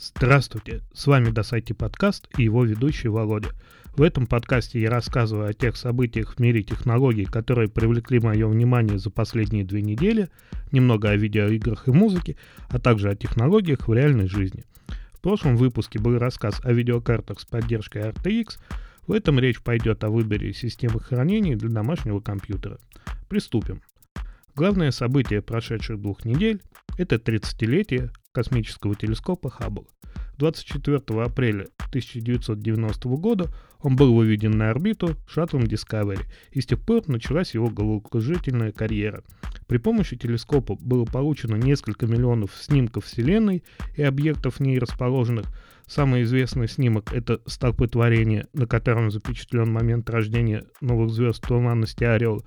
Здравствуйте, с вами Досайти подкаст и его ведущий Володя. В этом подкасте я рассказываю о тех событиях в мире технологий, которые привлекли мое внимание за последние две недели, немного о видеоиграх и музыке, а также о технологиях в реальной жизни. В прошлом выпуске был рассказ о видеокартах с поддержкой RTX, в этом речь пойдет о выборе системы хранения для домашнего компьютера. Приступим. Главное событие прошедших двух недель – это 30-летие космического телескопа Хаббл. 24 апреля 1990 года он был выведен на орбиту шаттлом Discovery, и с тех пор началась его головокружительная карьера. При помощи телескопа было получено несколько миллионов снимков Вселенной и объектов в ней расположенных. Самый известный снимок – это столпотворение, на котором запечатлен момент рождения новых звезд туманности Орел.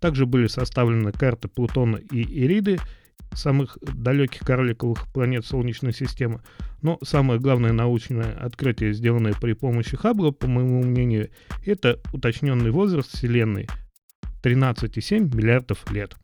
Также были составлены карты Плутона и Ириды, самых далеких карликовых планет Солнечной системы. Но самое главное научное открытие, сделанное при помощи Хаббла, по моему мнению, это уточненный возраст Вселенной – 13,7 миллиардов лет.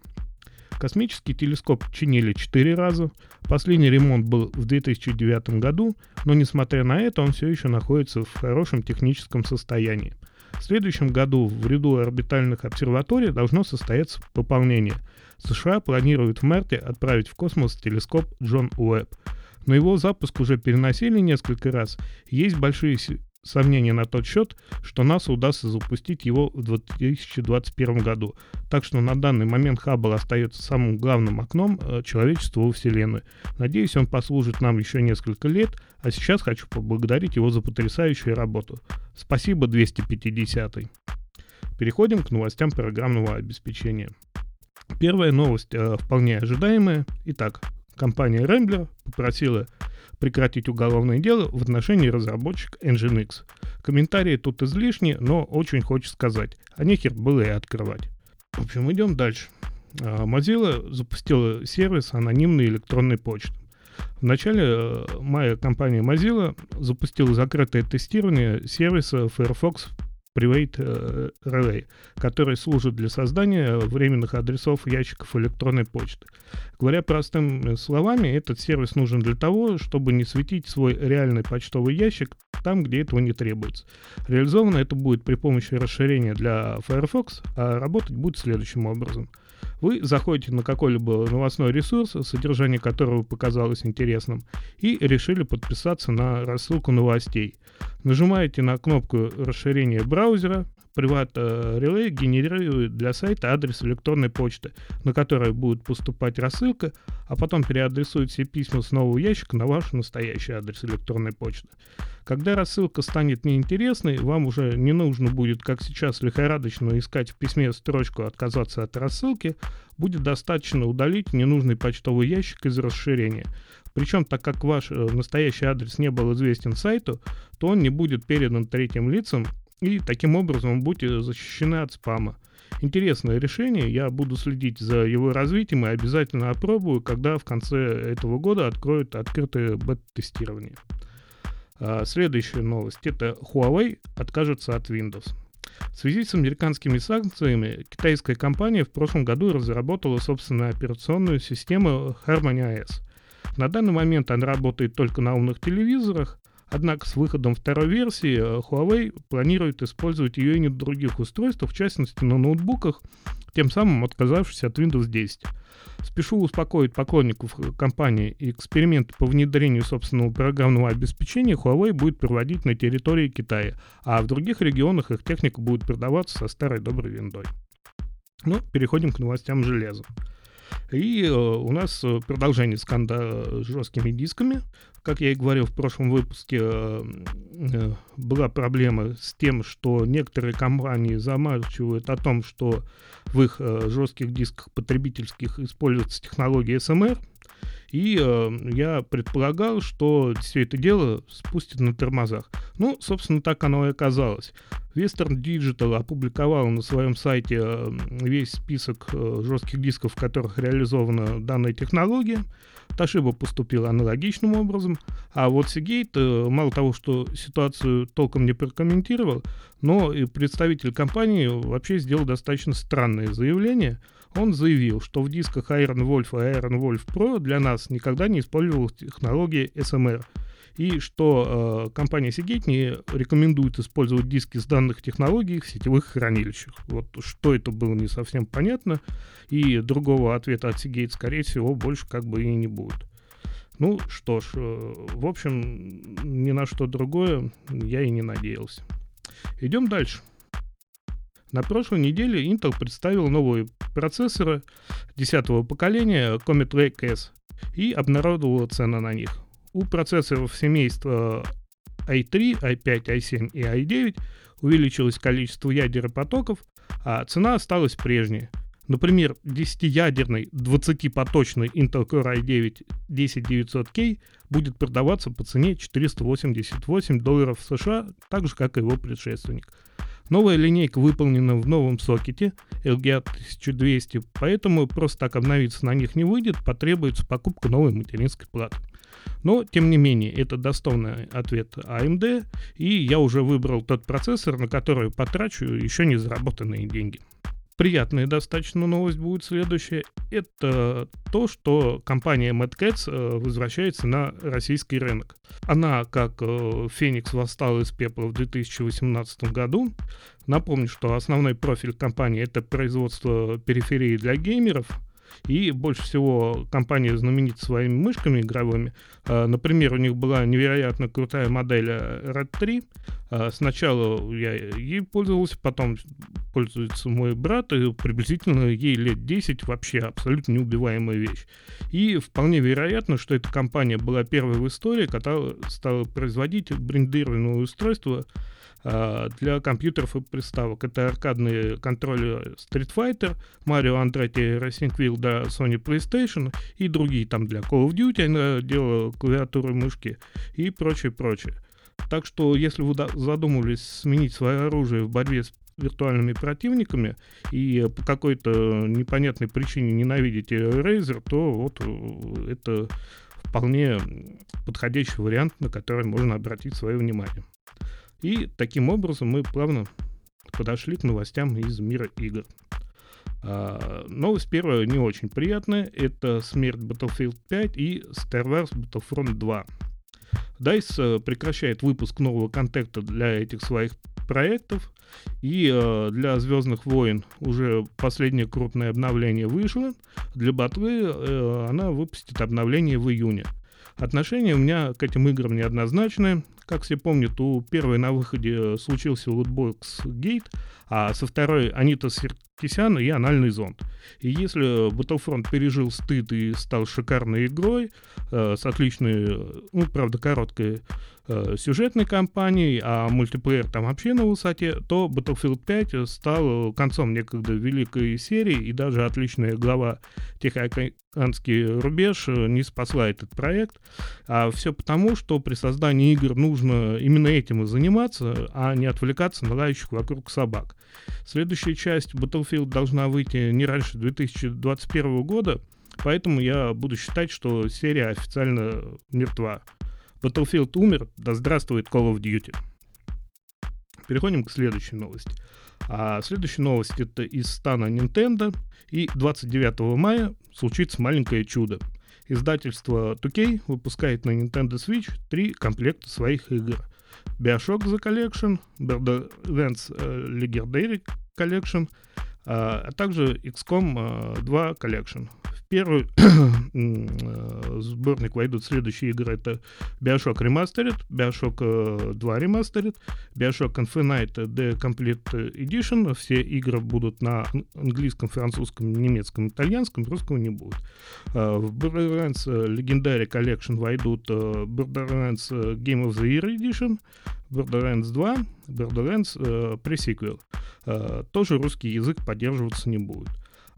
Космический телескоп чинили 4 раза. Последний ремонт был в 2009 году, но несмотря на это он все еще находится в хорошем техническом состоянии. В следующем году в ряду орбитальных обсерваторий должно состояться пополнение – США планируют в марте отправить в космос телескоп Джон Уэбб. Но его запуск уже переносили несколько раз. Есть большие сомнения на тот счет, что НАСА удастся запустить его в 2021 году. Так что на данный момент Хаббл остается самым главным окном э, человечества во Вселенную. Надеюсь, он послужит нам еще несколько лет, а сейчас хочу поблагодарить его за потрясающую работу. Спасибо 250 -й. Переходим к новостям программного обеспечения. Первая новость э, вполне ожидаемая. Итак, компания Rambler попросила прекратить уголовное дело в отношении разработчика Nginx. Комментарии тут излишни, но очень хочется сказать, а нехер было и открывать. В общем, идем дальше. А, Mozilla запустила сервис анонимной электронной почты. В начале э, мая компания Mozilla запустила закрытое тестирование сервиса Firefox Private э, Relay, который служит для создания временных адресов ящиков электронной почты. Говоря простыми словами, этот сервис нужен для того, чтобы не светить свой реальный почтовый ящик там, где этого не требуется. Реализовано это будет при помощи расширения для Firefox, а работать будет следующим образом. Вы заходите на какой-либо новостной ресурс, содержание которого показалось интересным, и решили подписаться на рассылку новостей. Нажимаете на кнопку расширения браузера, Privat Relay генерирует для сайта адрес электронной почты, на который будет поступать рассылка, а потом переадресует все письма с нового ящика на ваш настоящий адрес электронной почты. Когда рассылка станет неинтересной, вам уже не нужно будет, как сейчас, лихорадочно искать в письме строчку «отказаться от рассылки», будет достаточно удалить ненужный почтовый ящик из расширения. Причем, так как ваш э, настоящий адрес не был известен сайту, то он не будет передан третьим лицам, и таким образом вы будете защищены от спама. Интересное решение, я буду следить за его развитием и обязательно опробую, когда в конце этого года откроют открытое бета-тестирование. А, следующая новость. Это Huawei откажется от Windows. В связи с американскими санкциями китайская компания в прошлом году разработала собственную операционную систему Harmony OS. На данный момент она работает только на умных телевизорах, Однако с выходом второй версии э, Huawei планирует использовать ее и на других устройствах, в частности на ноутбуках, тем самым отказавшись от Windows 10. Спешу успокоить поклонников э, компании, эксперименты по внедрению собственного программного обеспечения Huawei будет проводить на территории Китая, а в других регионах их техника будет продаваться со старой доброй виндой. Ну, переходим к новостям железа. И э, у нас продолжение сканда с жесткими дисками. Как я и говорил в прошлом выпуске, э, э, была проблема с тем, что некоторые компании замалчивают о том, что в их э, жестких дисках потребительских используется технология SMR. И я предполагал, что все это дело спустят на тормозах. Ну, собственно, так оно и оказалось. Western Digital опубликовал на своем сайте весь список жестких дисков, в которых реализована данная технология. Toshiba поступила аналогичным образом, а вот Seagate э, мало того, что ситуацию толком не прокомментировал, но и представитель компании вообще сделал достаточно странное заявление. Он заявил, что в дисках Iron Wolf и Iron Wolf Pro для нас никогда не использовалась технология SMR. И что э, компания Seagate не рекомендует использовать диски с данных технологий в сетевых хранилищах. Вот что это было не совсем понятно, и другого ответа от Seagate, скорее всего, больше как бы и не будет. Ну что ж, э, в общем, ни на что другое я и не надеялся. Идем дальше. На прошлой неделе Intel представил новые процессоры 10 поколения Comet Lake S и обнародовала цены на них. У процессоров семейства i3, i5, i7 и i9 увеличилось количество ядер и потоков, а цена осталась прежней. Например, 10-ядерный 20-поточный Intel Core i9 10900K будет продаваться по цене 488 долларов США, так же как и его предшественник. Новая линейка выполнена в новом сокете LGA 1200, поэтому просто так обновиться на них не выйдет, потребуется покупка новой материнской платы. Но, тем не менее, это достойный ответ AMD, и я уже выбрал тот процессор, на который потрачу еще не заработанные деньги. Приятная достаточно новость будет следующая. Это то, что компания Mad Cats э, возвращается на российский рынок. Она, как э, Феникс, восстала из пепла в 2018 году. Напомню, что основной профиль компании это производство периферии для геймеров – и больше всего компания знаменита своими мышками игровыми. А, например, у них была невероятно крутая модель э, Red 3. А, сначала я ей пользовался, потом пользуется мой брат, и приблизительно ей лет 10 вообще абсолютно неубиваемая вещь. И вполне вероятно, что эта компания была первой в истории, которая стала производить брендированное устройство для компьютеров и приставок. Это аркадные контроли Street Fighter, Mario Andretti Racing Wheel для Sony PlayStation и другие там для Call of Duty, она делала клавиатуры мышки и прочее, прочее. Так что, если вы задумывались сменить свое оружие в борьбе с виртуальными противниками и по какой-то непонятной причине ненавидите Razer, то вот э, это вполне подходящий вариант, на который можно обратить свое внимание. И таким образом мы плавно подошли к новостям из мира игр. А, новость первая не очень приятная. Это смерть Battlefield 5 и Star Wars Battlefront 2. DICE э, прекращает выпуск нового контента для этих своих проектов. И э, для Звездных войн уже последнее крупное обновление вышло. Для Батвы э, она выпустит обновление в июне. Отношение у меня к этим играм неоднозначное. Как все помнят, у первой на выходе случился лутбокс гейт, а со второй Анита Серкисян и анальный зонд. И если Battlefront пережил стыд и стал шикарной игрой, э, с отличной, ну, правда, короткой э, сюжетной кампанией, а мультиплеер там вообще на высоте, то Battlefield 5 стал концом некогда великой серии, и даже отличная глава Тихоокеанский рубеж не спасла этот проект. А все потому, что при создании игр нужно именно этим и заниматься, а не отвлекаться на лающих вокруг собак. Следующая часть Battlefield должна выйти не раньше 2021 года, поэтому я буду считать, что серия официально мертва. Battlefield умер, да здравствует Call of Duty. Переходим к следующей новости. А следующая новость это из стана Nintendo. И 29 мая случится маленькое чудо. Издательство 2K выпускает на Nintendo Switch три комплекта своих игр. Bioshock The Collection, Borderlands uh, Legendary Collection, а, а также XCOM 2 Collection первый э, сборник войдут следующие игры. Это Bioshock Remastered, Bioshock 2 э, Remastered, Bioshock Infinite The Complete Edition. Все игры будут на английском, французском, немецком, итальянском, русского не будет. Э, в Borderlands Legendary Collection войдут Borderlands Game of the Year Edition, Borderlands 2, Borderlands э, Pre-Sequel. Э, тоже русский язык поддерживаться не будет.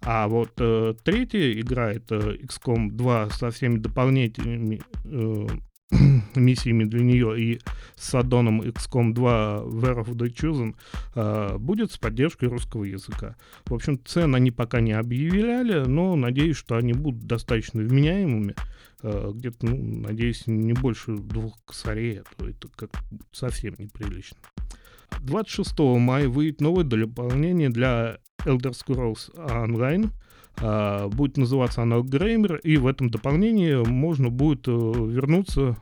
А вот э, третья игра это XCOM 2 со всеми дополнительными э, миссиями для нее и с аддоном XCOM 2 Where of the Chosen э, будет с поддержкой русского языка. В общем, цен они пока не объявляли, но надеюсь, что они будут достаточно вменяемыми. Э, где-то, ну, надеюсь, не больше двух косарей, а то это как совсем неприлично. 26 мая выйдет новое дополнение для Elder Scrolls Online. Uh, будет называться оно Греймер, и в этом дополнении можно будет uh, вернуться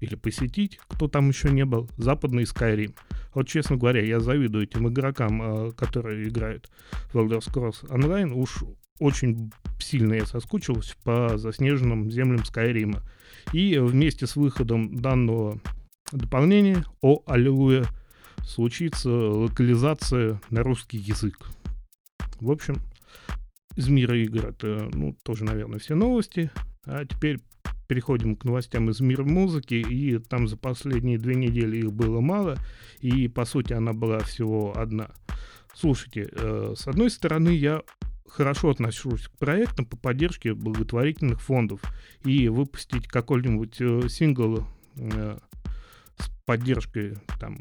или посетить, кто там еще не был, западный Skyrim. Вот, честно говоря, я завидую этим игрокам, э, которые играют в Elder Scrolls Online. Уж очень сильно я соскучился по заснеженным землям Скайрима. И вместе с выходом данного дополнения, о аллилуйя, случится локализация на русский язык. В общем, из мира игр это, ну, тоже, наверное, все новости. А теперь переходим к новостям из мира музыки, и там за последние две недели их было мало, и, по сути, она была всего одна. Слушайте, э, с одной стороны, я хорошо отношусь к проектам по поддержке благотворительных фондов, и выпустить какой-нибудь э, сингл э, с поддержкой там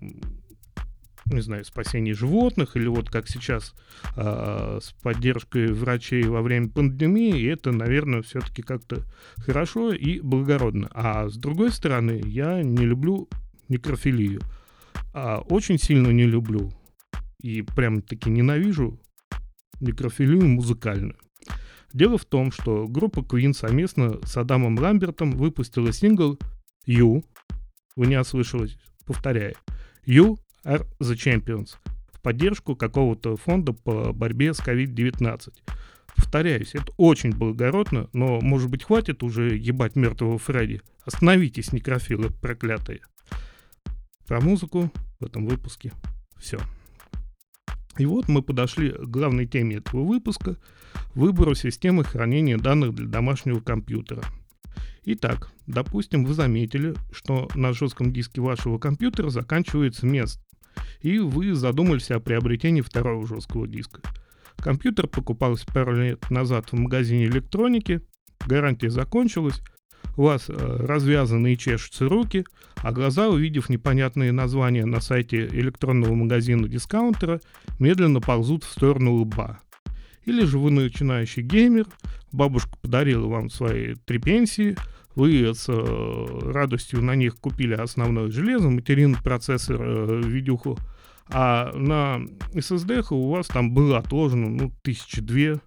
не знаю, спасении животных, или вот как сейчас э, с поддержкой врачей во время пандемии, это, наверное, все-таки как-то хорошо и благородно. А с другой стороны, я не люблю некрофилию. А очень сильно не люблю и прям-таки ненавижу некрофилию музыкальную. Дело в том, что группа Queen совместно с Адамом Ламбертом выпустила сингл «You». Вы не ослышались, повторяю. «You are the Champions» в поддержку какого-то фонда по борьбе с COVID-19. Повторяюсь, это очень благородно, но, может быть, хватит уже ебать мертвого Фредди? Остановитесь, некрофилы проклятые. Про музыку в этом выпуске все. И вот мы подошли к главной теме этого выпуска – выбору системы хранения данных для домашнего компьютера. Итак, допустим, вы заметили, что на жестком диске вашего компьютера заканчивается место, и вы задумались о приобретении второго жесткого диска. Компьютер покупался пару лет назад в магазине электроники, гарантия закончилась, у вас э, развязаны и чешутся руки, а глаза, увидев непонятные названия на сайте электронного магазина дискаунтера, медленно ползут в сторону лба. Или же вы начинающий геймер, бабушка подарила вам свои три пенсии, вы с э, радостью на них купили основное железо, материнный процессор, э, видюху, а на SSD у вас там было отложено, ну, тысячи две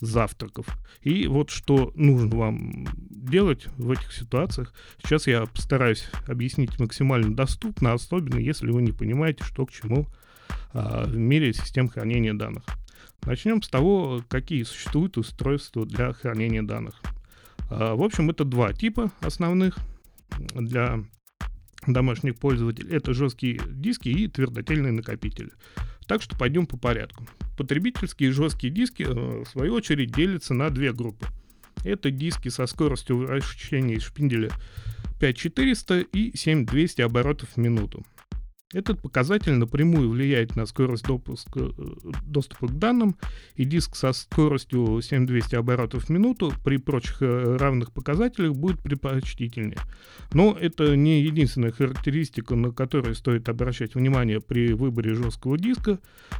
завтраков. И вот что нужно вам делать в этих ситуациях. Сейчас я постараюсь объяснить максимально доступно, особенно если вы не понимаете, что к чему а, в мире систем хранения данных. Начнем с того, какие существуют устройства для хранения данных. А, в общем, это два типа основных для домашних пользователей. Это жесткие диски и твердотельные накопители. Так что пойдем по порядку. Потребительские жесткие диски, э, в свою очередь, делятся на две группы. Это диски со скоростью вращения шпинделя 5400 и 7200 оборотов в минуту. Этот показатель напрямую влияет на скорость допуска, э, доступа к данным, и диск со скоростью 7200 оборотов в минуту при прочих э, равных показателях будет предпочтительнее. Но это не единственная характеристика, на которую стоит обращать внимание при выборе жесткого диска.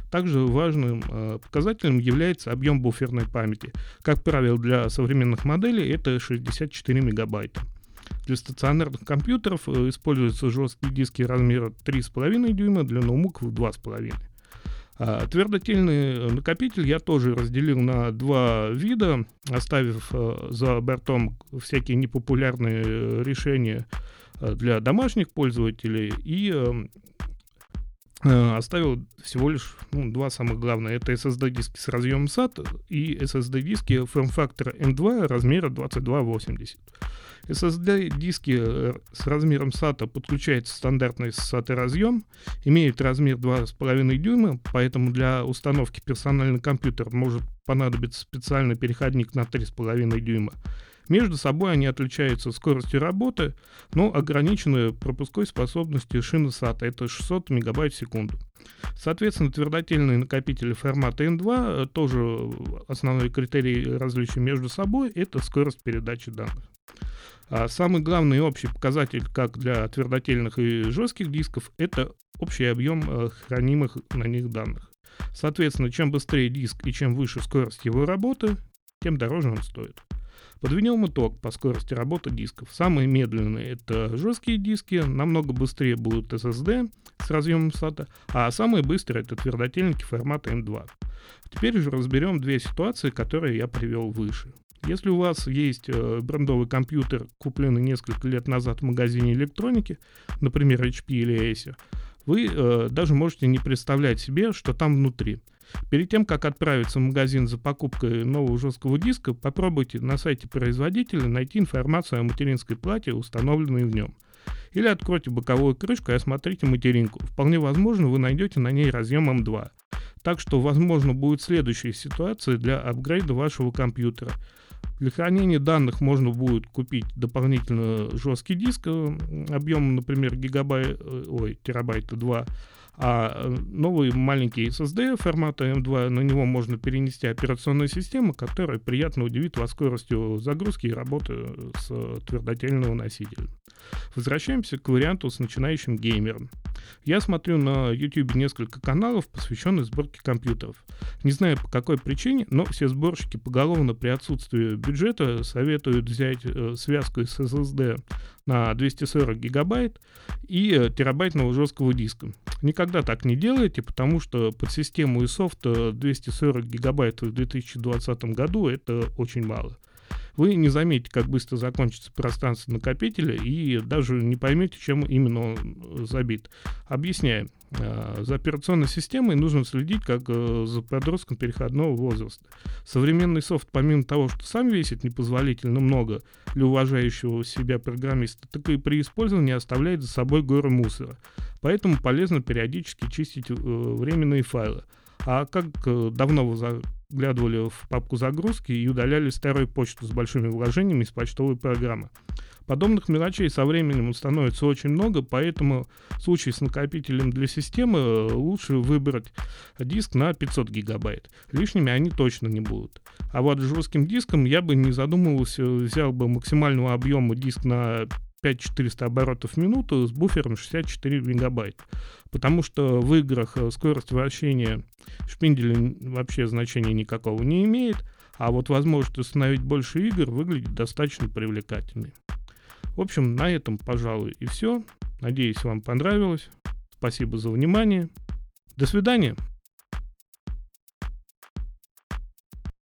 Также важным э, показателем является объем буферной памяти. Как правило, для современных моделей это 64 мегабайта. Для стационарных компьютеров э, используются жесткие диски размера 3,5 дюйма, для ноутбуков 2,5. А твердотельный накопитель я тоже разделил на два вида, оставив э, за бортом всякие непопулярные э, решения для домашних пользователей и оставил всего лишь ну, два самых главных. Это SSD-диски с разъемом SAT и SSD-диски форм-фактора M2 размера 2280. SSD-диски э, с размером SATA подключается стандартный SATA разъем, имеет размер 2,5 дюйма, поэтому для установки персональный компьютер может понадобиться специальный переходник на 3,5 дюйма. Между собой они отличаются скоростью работы, но ограничены пропускной способностью шины SATA, это 600 мегабайт в секунду. Соответственно, твердотельные накопители формата N2 э, тоже основной критерий различия между собой – это скорость передачи данных. А самый главный общий показатель как для твердотельных и жестких дисков – это общий объем э, хранимых на них данных. Соответственно, чем быстрее диск и чем выше скорость его работы, тем дороже он стоит. Подведем итог по скорости работы дисков. Самые медленные это жесткие диски, намного быстрее будут SSD с разъемом SATA, а самые быстрые это твердотельники формата M2. Теперь же разберем две ситуации, которые я привел выше. Если у вас есть э, брендовый компьютер, купленный несколько лет назад в магазине электроники, например, HP или Acer, вы э, даже можете не представлять себе, что там внутри. Перед тем, как отправиться в магазин за покупкой нового жесткого диска, попробуйте на сайте производителя найти информацию о материнской плате, установленной в нем. Или откройте боковую крышку и осмотрите материнку. Вполне возможно, вы найдете на ней разъем M2. Так что, возможно, будет следующая ситуация для апгрейда вашего компьютера. Для хранения данных можно будет купить дополнительно жесткий диск э, объемом, например, гигабайт, э, ой, терабайта 2, а э, новый маленький SSD формата M2, на него можно перенести операционную систему, которая приятно удивит вас скоростью загрузки и работы с твердотельного носителя. Возвращаемся к варианту с начинающим геймером. Я смотрю на YouTube несколько каналов, посвященных сборке компьютеров. Не знаю по какой причине, но все сборщики поголовно при отсутствии бюджета советуют взять э, связку с SSD на 240 гигабайт и э, терабайтного жесткого диска. Никогда так не делайте, потому что под систему и софт 240 гигабайт в 2020 году это очень мало вы не заметите, как быстро закончится пространство накопителя и даже не поймете, чем именно он забит. Объясняем. А, за операционной системой нужно следить как э, за подростком переходного возраста. Современный софт, помимо того, что сам весит непозволительно много для уважающего себя программиста, так и при использовании оставляет за собой горы мусора. Поэтому полезно периодически чистить э, временные файлы. А как э, давно вы заглядывали в папку загрузки и удаляли старую почту с большими вложениями из почтовой программы? Подобных мелочей со временем становится очень много, поэтому в случае с накопителем для системы э, лучше выбрать диск на 500 гигабайт. Лишними они точно не будут. А вот жестким диском я бы не задумывался, взял бы максимального объема диск на 5400 оборотов в минуту с буфером 64 мегабайт. Потому что в играх э, скорость вращения шпинделя вообще значения никакого не имеет, а вот возможность установить больше игр выглядит достаточно привлекательной. В общем, на этом, пожалуй, и все. Надеюсь, вам понравилось. Спасибо за внимание. До свидания.